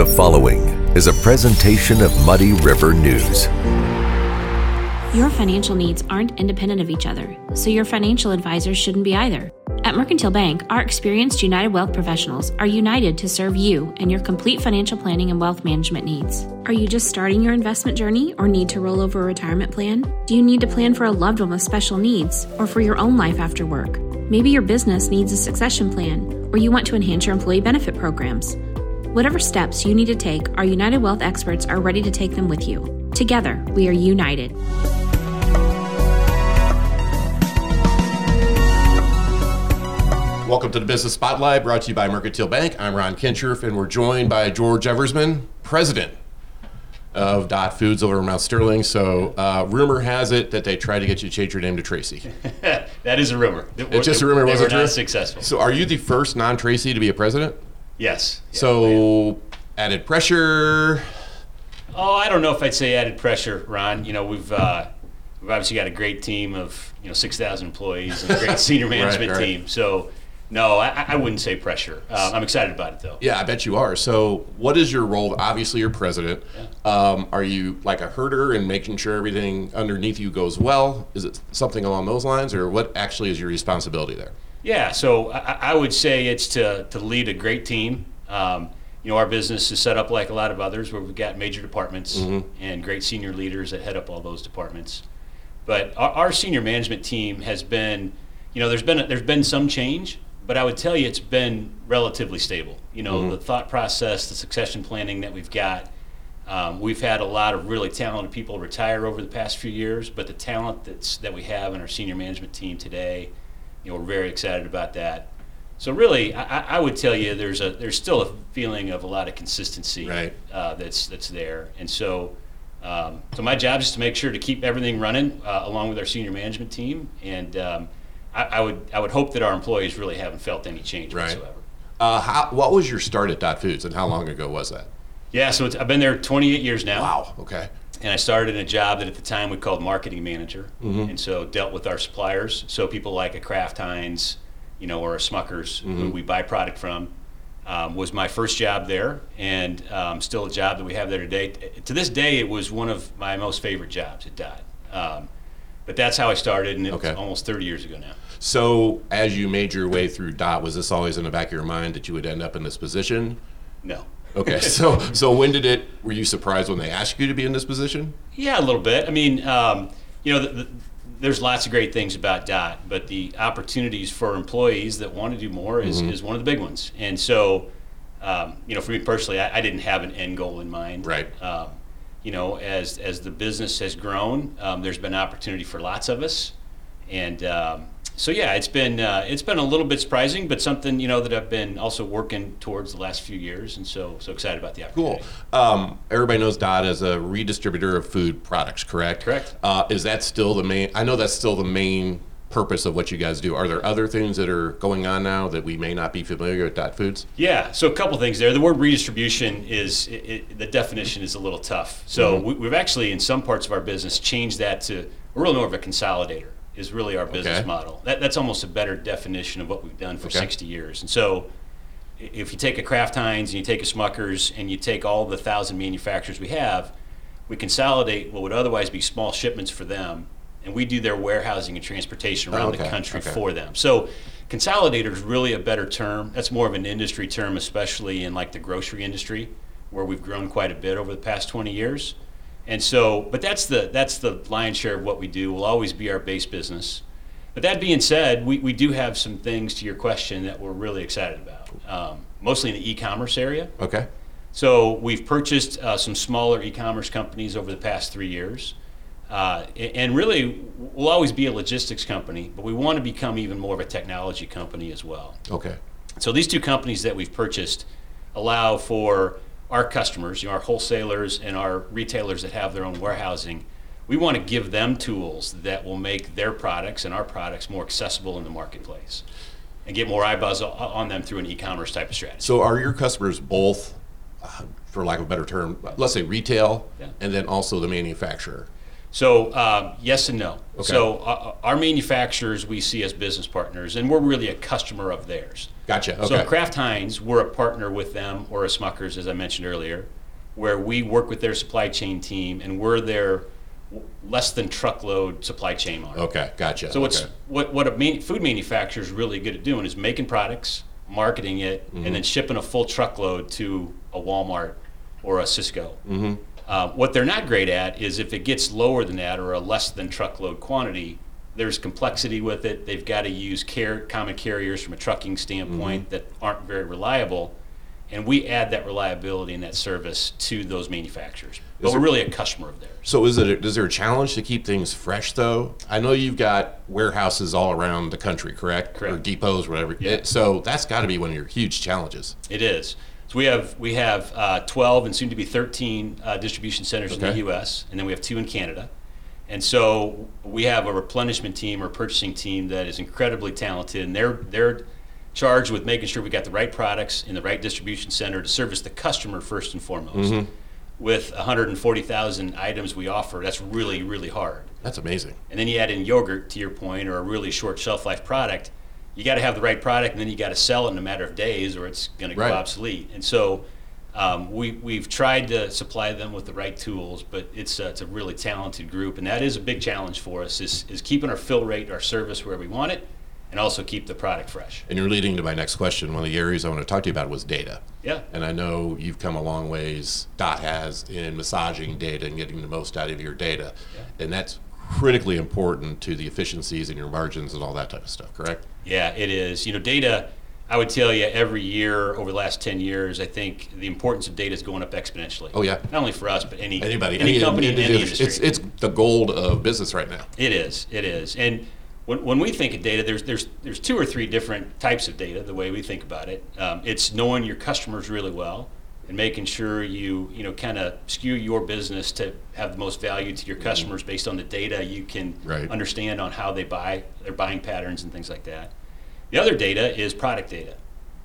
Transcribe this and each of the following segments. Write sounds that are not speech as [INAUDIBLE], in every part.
The following is a presentation of Muddy River News. Your financial needs aren't independent of each other, so your financial advisors shouldn't be either. At Mercantile Bank, our experienced United Wealth professionals are united to serve you and your complete financial planning and wealth management needs. Are you just starting your investment journey or need to roll over a retirement plan? Do you need to plan for a loved one with special needs or for your own life after work? Maybe your business needs a succession plan or you want to enhance your employee benefit programs. Whatever steps you need to take, our United Wealth experts are ready to take them with you. Together, we are united. Welcome to the Business Spotlight, brought to you by Mercantile Bank. I'm Ron Kinscherf, and we're joined by George Eversman, president of Dot Foods over in Mount Sterling. So, uh, rumor has it that they tried to get you to change your name to Tracy. [LAUGHS] that is a rumor. It's just a rumor. They Was were it true? successful. So, are you the first non-Tracy to be a president? Yes. Yeah, So, added pressure. oh, I don't know if I'd say added pressure, Ron. You know, we've uh, we've obviously got a great team of you know six thousand employees and a great [LAUGHS] senior management right. team. So, no, I, I wouldn't say pressure. Uh, I'm excited about it though. Yeah, I bet you are. So, what is your role? Obviously, you're president. Um, are you like a herder and making sure everything underneath you goes well? Is it something along those lines, or what actually is your responsibility there? Yeah, so I, I would say it's to, to lead a great team. Um, you know, our business is set up like a lot of others where we've got major departments and great senior leaders that head up all those departments. But our, our senior management team has been, you know, there's been there's been some change, but I would tell you it's been relatively stable. You know, the thought process, the succession planning that we've got. Um, we've had a lot of really talented people retire over the past few years, but the talent that's that we have in our senior management team today, you know, we're very excited about that. So really, I, I- I would tell you there's a there's still a feeling of a lot of consistency Right. uh, that's that's there, and so um, so my job is to make sure to keep everything running uh, along with our senior management team, and um, I, I would I would hope that our employees really haven't felt any change Right. whatsoever. Uh, how, what was your start at Dot Foods, and how long ago was that? Yeah, so it's, I've been there 28 years now. Wow. Okay. And I started in a job that at the time we called marketing manager, Mm-hmm. and so dealt with our suppliers. So people like a Kraft Heinz, you know, or a Smuckers, Mm-hmm. who we buy product from, um, was my first job there, and um, still a job that we have there today. To this day, it was one of my most favorite jobs at Dot. Um, but that's how I started, and it's Okay. almost 30 years ago now. So, as you made your way through Dot, was this always in the back of your mind that you would end up in this position? No. Okay. [LAUGHS] so, so when did it? Were you surprised when they asked you to be in this position? Yeah, a little bit. I mean, um, you know, the, the, there's lots of great things about Dot, but the opportunities for employees that want to do more is, is one of the big ones. And so, um, you know, for me personally, I, I didn't have an end goal in mind. Right. Um, you know, as as the business has grown, um, there's been opportunity for lots of us, and um, so yeah, it's been uh, it's been a little bit surprising, but something you know that I've been also working towards the last few years, and so so excited about the opportunity. Cool. Um, everybody knows Dot as a redistributor of food products, correct? Correct. Uh, is that still the main? I know that's still the main purpose of what you guys do. Are there other things that are going on now that we may not be familiar with Dot Foods? Yeah, so a couple things there. The word redistribution is it, it, the definition is a little tough. So we, we've actually, in some parts of our business, changed that to we're really more of a consolidator. Is really our business Okay. model. That, that's almost a better definition of what we've done for Okay. 60 years. And so, i- if you take a Kraft Heinz and you take a Smuckers and you take all the thousand manufacturers we have, we consolidate what would otherwise be small shipments for them, and we do their warehousing and transportation around okay, the country okay. for them. So consolidator is really a better term. That's more of an industry term, especially in like the grocery industry, where we've grown quite a bit over the past 20 years. And so, but that's the that's the lion's share of what we do. Will always be our base business. But that being said, we, we do have some things to your question that we're really excited about, um, mostly in the e-commerce area. Okay. So we've purchased uh, some smaller e-commerce companies over the past three years, uh, and really we'll always be a logistics company, but we want to become even more of a technology company as well. Okay. So these two companies that we've purchased allow for our customers, you know, our wholesalers and our retailers that have their own warehousing. We want to give them tools that will make their products and our products more accessible in the marketplace, and get more eyeballs on them through an e-commerce type of strategy. So, are your customers both, uh, for lack of a better term, let's say retail, Yeah. and then also the manufacturer? So um, yes and no. Okay. So uh, our manufacturers we see as business partners, and we're really a customer of theirs. Gotcha. So Kraft Heinz, we're a partner with them or a Smuckers, as I mentioned earlier, where we work with their supply chain team, and we're their less than truckload supply chain arm. Okay, gotcha. So what's okay. what what a man, food manufacturer is really good at doing is making products, marketing it, Mm-hmm. and then shipping a full truckload to a Walmart or a Sysco. Mm-hmm. Uh, what they're not great at is if it gets lower than that or a less than truckload quantity, there's complexity with it. They've got to use car- common carriers from a trucking standpoint Mm-hmm. that aren't very reliable. And we add that reliability and that service to those manufacturers. But Is we're really a customer of theirs. So is it a, is there a challenge to keep things fresh though? I know you've got warehouses all around the country, correct? Correct. Or depots, whatever. Yeah. It- so that's got to be one of your huge challenges. It is. So we have we have uh, 12 and soon to be 13 uh, distribution centers in Okay. the U.S. and then we have two in Canada. And so we have a replenishment team or purchasing team that is incredibly talented, and they're they're charged with making sure we got the right products in the right distribution center to service the customer first and foremost. With 140,000 items we offer, that's really really hard. That's amazing. And then you add in yogurt, to your point, or a really short shelf life product. You got to have the right product, and then you got to sell it in a matter of days, or it's going to go Right. obsolete. And so, um, we we've tried to supply them with the right tools, but it's uh, it's a really talented group, and that is a big challenge for us. Is is keeping our fill rate, our service where we want it, and also keep the product fresh. And you're leading to my next question. One of the areas I want to talk to you about was data. Yeah. And I know you've come a long ways, Dot has, in massaging data and getting the most out of your data. Yeah. And that's critically important to the efficiencies and your margins and all that type of stuff, correct? Yeah, it is. You know, data. I would tell you every year over the last 10 years, I think the importance of data is going up exponentially. Oh, yeah. Not only for us, but any Anybody, any, company, in any industry. it's, it's the gold of business right now. It is. It is. And when, when we think of data, there's there's there's two or three different types of data. The way we think about it, um, it's knowing your customers really well and making sure you you know kind of skew your business to have the most value to your mm-hmm. customers based on the data you can Right. understand on how they buy their buying patterns and things like that. The other data is product data.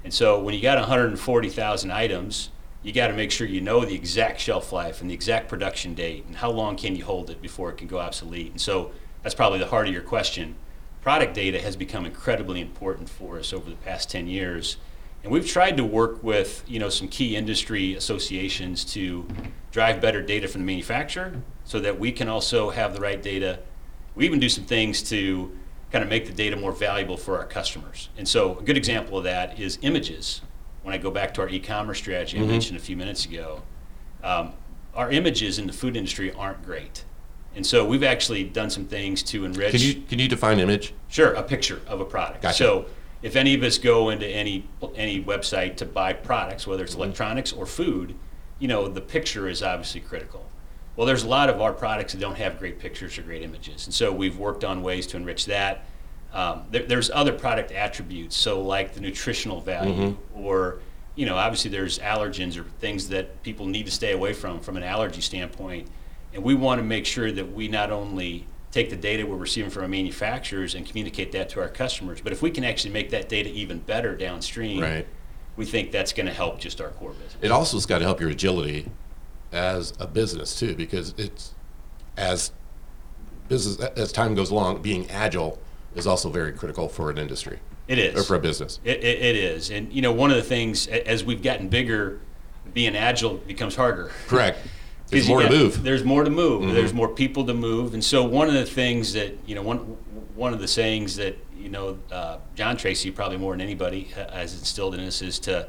And so when you got 140,000 items, you got to make sure you know the exact shelf life and the exact production date and how long can you hold it before it can go obsolete. And so that's probably the heart of your question. Product data has become incredibly important for us over the past 10 years. And we've tried to work with, you know, some key industry associations to drive better data from the manufacturer so that we can also have the right data. We even do some things to kind of make the data more valuable for our customers. And so a good example of that is images. When I go back to our e-commerce strategy I mentioned a few minutes ago, um, our images in the food industry aren't great. And so we've actually done some things to enrich. Can you can you define image? Sure, a picture of a product. Gotcha. So if any of us go into any any website to buy products, whether it's Mm-hmm. electronics or food, you know, the picture is obviously critical. Well, there's a lot of our products that don't have great pictures or great images, and so we've worked on ways to enrich that. Um, there, there's other product attributes, so like the nutritional value, Mm-hmm. or you know, obviously there's allergens or things that people need to stay away from from an allergy standpoint, and we want to make sure that we not only take the data we're receiving from our manufacturers and communicate that to our customers, but if we can actually make that data even better downstream, Right. we think that's going to help just our core business. It also has got to help your agility as a business too, because it's as business as time goes along, being agile is also very critical for an industry It is. or for a business. It, it, it is. And, you know, one of the things, as we've gotten bigger, being agile becomes harder. Correct. [LAUGHS] There's more to move. Mm-hmm. There's more to move. There's more people to move. And so one of the things that, you know, one, one of the sayings that, you know, uh, John Tracy, probably more than anybody, has instilled in us is to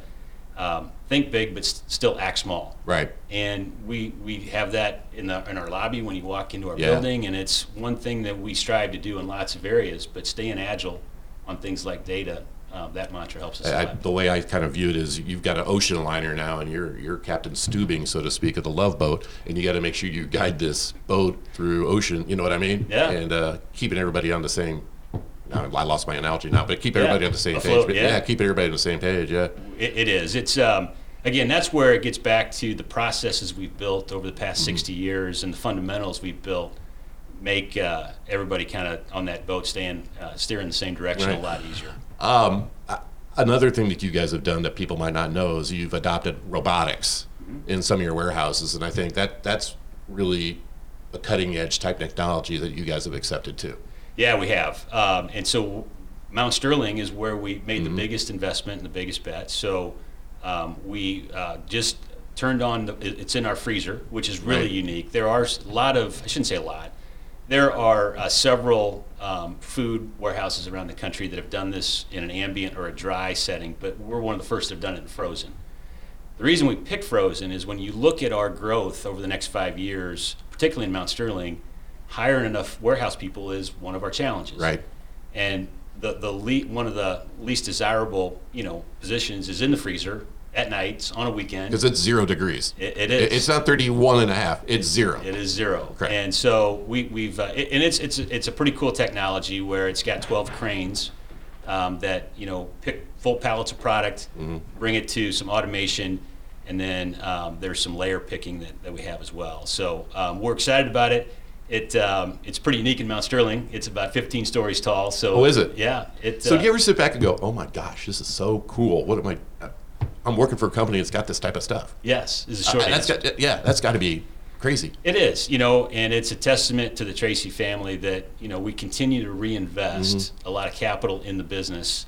um, think big but s- still act small. Right. And we, we have that in, the, in our lobby when you walk into our Yeah. building, and it's one thing that we strive to do in lots of areas, but staying agile on things like data, uh, that mantra helps us I, the way I kind of view it is you've got an ocean liner now, and you're you're Captain Stubing, so to speak, of the Love Boat, and you got to make sure you guide this boat through ocean. You know what I mean? Yeah. And uh, keeping everybody on the same. I lost my analogy now, but keep Yeah. everybody on the same Afloat, page. But yeah. yeah, keep everybody on the same page. Yeah. It, it is. It's um, again. That's where it gets back to the processes we've built over the past Mm-hmm. 60 years and the fundamentals we've built make uh, everybody kind of on that boat staying uh, steering the same direction Right. a lot easier. Um, another thing that you guys have done that people might not know is you've adopted robotics Mm-hmm. in some of your warehouses, and I think that that's really a cutting edge type technology that you guys have accepted too. Yeah, we have. Um, and so Mount Sterling is where we made the biggest investment and the biggest bet. So um, we uh, just turned on, the, it's in our freezer, which is really Right. unique. There are a lot of, I shouldn't say a lot, there are uh, several um, food warehouses around the country that have done this in an ambient or a dry setting, but we're one of the first that have done it in frozen. The reason we picked frozen is when you look at our growth over the next five years, particularly in Mount Sterling, hiring enough warehouse people is one of our challenges. Right. And the, the le- one of the least desirable, you know, positions is in the freezer at nights on a weekend. Because it's zero degrees. It- it is. It's not 31 and a half. It's zero. It is zero. Correct. And so we, we've, uh, it- and it's, it's, it's a pretty cool technology where it's got 12 cranes um, that, you know, pick full pallets of product, Mm-hmm. bring it to some automation, and then um, there's some layer picking that, that we have as well. So um, we're excited about it. It, um, it's pretty unique in Mount Sterling. It's about 15 stories tall. So Oh, is it? Yeah. It, So uh, do you ever sit back and go, "Oh my gosh, this is so cool. What am I I'm working for a company that's got this type of stuff." Yes, is a short Uh, that's got, yeah, that's got to be crazy. It is, you know, and it's a testament to the Tracy family that you know we continue to reinvest Mm-hmm. a lot of capital in the business,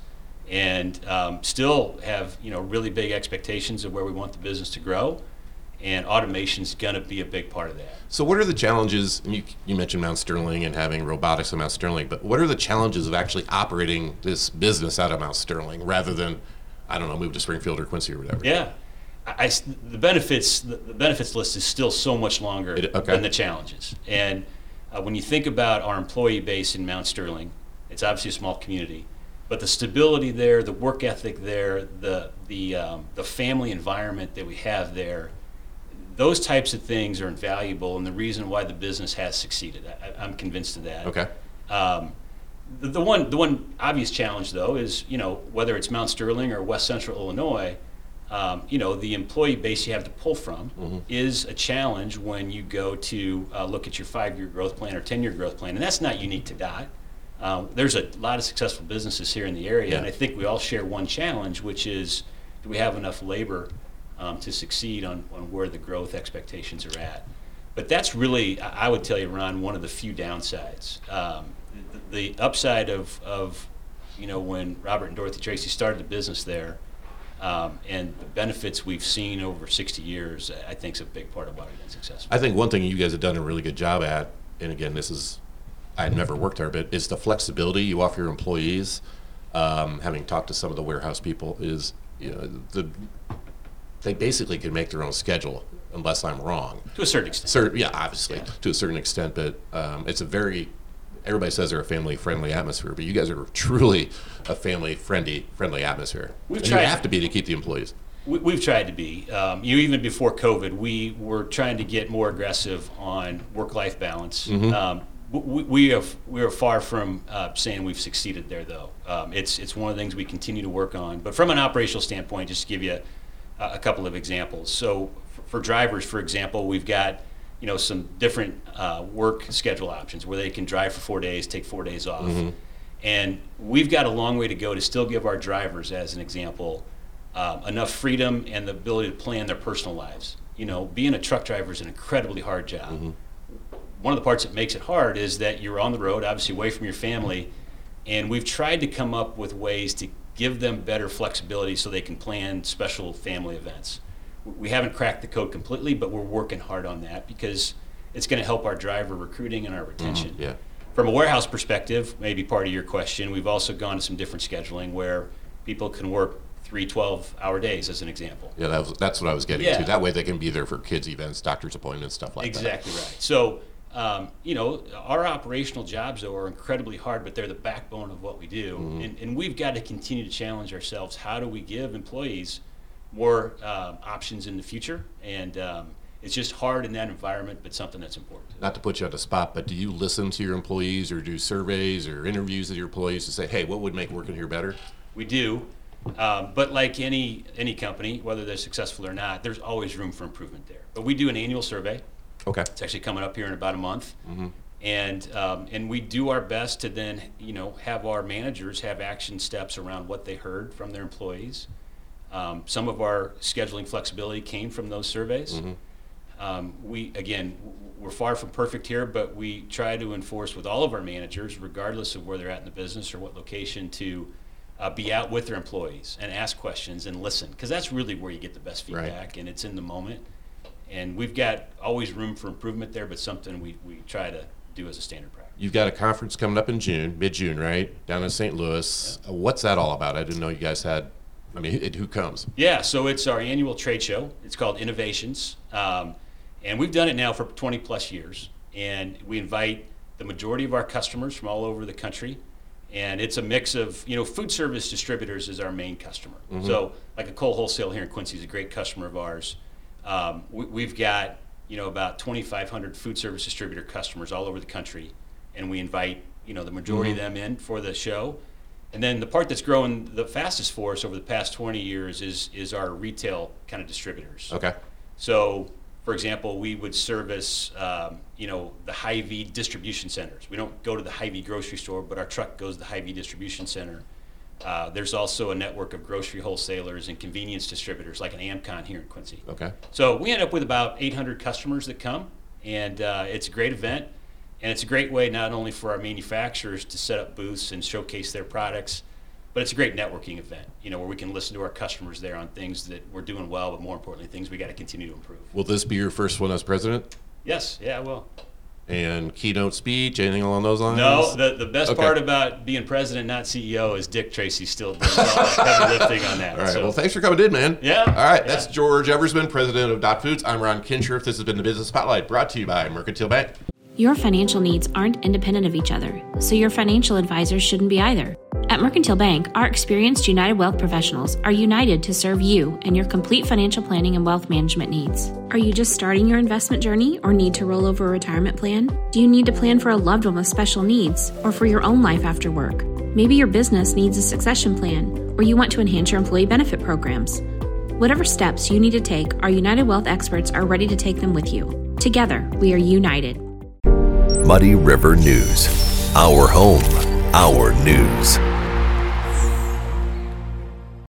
and um, still have you know really big expectations of where we want the business to grow, and automation's going to be a big part of that. So what are the challenges? and You, you mentioned Mount Sterling and having robotics at Mount Sterling, but what are the challenges of actually operating this business out of Mount Sterling rather than, I don't know, move to Springfield or Quincy or whatever? Yeah, I, the benefits the, the benefits list is still so much longer It- okay. than the challenges. And uh, when you think about our employee base in Mount Sterling, it's obviously a small community, but the stability there, the work ethic there, the the um, the family environment that we have there. Those types of things are invaluable, and the reason why the business has succeeded. I, I- I'm convinced of that. Okay. Um, the, the one, the one obvious challenge, though, is you know whether it's Mount Sterling or West Central Illinois, um, you know the employee base you have to pull from is a challenge when you go to uh, look at your five-year growth plan or ten-year growth plan, and that's not unique to Dot. Um, there's a lot of successful businesses here in the area, and I think we all share one challenge, which is do we have enough labor um, to succeed on, on where the growth expectations are at? But that's really, I I would tell you, Ron, one of the few downsides. Um, the, the upside of, of, you know, when Robert and Dorothy Tracy started the business there, um, and the benefits we've seen over 60 years, I think is a big part of why we've been successful. I think one thing you guys have done a really good job at, and again, this is, I've never worked there, but is the flexibility you offer your employees. Um, having talked to some of the warehouse people, is you know the they basically can make their own schedule, unless I'm wrong. to a certain extent. Cer yeah, obviously to a certain extent, but um, it's a very everybody says they're a family friendly atmosphere, but you guys are truly a family friendly friendly atmosphere. We've and tried- you have to be to keep the employees. We, we've tried to be. Um, you even before COVID, we were trying to get more aggressive on work-life balance. Um, we, we have we are far from uh, saying we've succeeded there, though. Um, it's it's one of the things we continue to work on. But from an operational standpoint, just to give you a, a couple of examples. So for, for drivers, for example, we've got you know some different uh, work schedule options where they can drive for four days, take four days off. And we've got a long way to go to still give our drivers, as an example, um, enough freedom and the ability to plan their personal lives. You know, being a truck driver is an incredibly hard job. One of the parts that makes it hard is that you're on the road, obviously away from your family, and we've tried to come up with ways to give them better flexibility so they can plan special family events. We haven't cracked the code completely, but we're working hard on that because it's going to help our driver recruiting and our retention. yeah. From a warehouse perspective, maybe part of your question, we've also gone to some different scheduling where people can work three 12 hour days, as an example. Yeah, that was, that's what I was getting Yeah. to. That way they can be there for kids' events, doctor's appointments, stuff like that. Exactly right. So, um, you know, our operational jobs, though, are incredibly hard, but they're the backbone of what we do. Mm-hmm. And, and we've got to continue to challenge ourselves. How do we give employees more um, options in the future? And um, it's just hard in that environment, but something that's important. Not to put you on the spot, but do you listen to your employees or do surveys or interviews with your employees to say, hey, what would make working here better? We do, um, but like any any company, whether they're successful or not, there's always room for improvement there. But we do an annual survey. Okay. It's actually coming up here in about a month, and um, and we do our best to then you know have our managers have action steps around what they heard from their employees. Um, some of our scheduling flexibility came from those surveys. Um, we again, w- we're far from perfect here, but we try to enforce with all of our managers, regardless of where they're at in the business or what location, to uh, be out with their employees and ask questions and listen, because that's really where you get the best Right. feedback, and it's in the moment. And we've got always room for improvement there, but something we, we try to do as a standard practice. You've got a conference coming up in June, mid-June, right, down in St. Louis. Uh, What's that all about? I didn't know you guys had. I mean, who- who comes? Yeah, so it's our annual trade show. It's called Innovations, um, and we've done it now for 20 plus years. And we invite the majority of our customers from all over the country, and it's a mix of you know food service distributors is our main customer. So like a Kohl Wholesale here in Quincy is a great customer of ours. Um, we, we've got you know about 2,500 food service distributor customers all over the country, and we invite you know the majority of them in for the show. And then the part that's growing the fastest for us over the past 20 years is is our retail kind of distributors. Okay. So, for example, we would service, um, you know, the Hy-Vee distribution centers. We don't go to the Hy-Vee grocery store, but our truck goes to the Hy-Vee distribution center. Uh, there's also a network of grocery wholesalers and convenience distributors, like an Amcon here in Quincy. Okay. So we end up with about 800 customers that come, and uh, it's a great event, and it's a great way not only for our manufacturers to set up booths and showcase their products, but it's a great networking event. You know, where we can listen to our customers there on things that we're doing well, but more importantly, things we got to continue to improve. Will this be your first one as president? Yes, yeah, well. And keynote speech, anything along those lines? No, the, the best Okay. part about being president, not CEO, is Dick Tracy still doing heavy lifting on that. All right. so- Well, thanks for coming in, man. Yeah, All right. yeah. That's George Eversman, president of Dot Foods. I'm Ron Kinscherf. This has been the Business Spotlight brought to you by Mercantile Bank. Your financial needs aren't independent of each other, so your financial advisors shouldn't be either. At Mercantile Bank, our experienced United Wealth professionals are united to serve you and your complete financial planning and wealth management needs. Are you just starting your investment journey or need to roll over a retirement plan? Do you need to plan for a loved one with special needs or for your own life after work? Maybe your business needs a succession plan or you want to enhance your employee benefit programs. Whatever steps you need to take, our United Wealth experts are ready to take them with you. Together, we are united. Muddy River News. Our home, our news.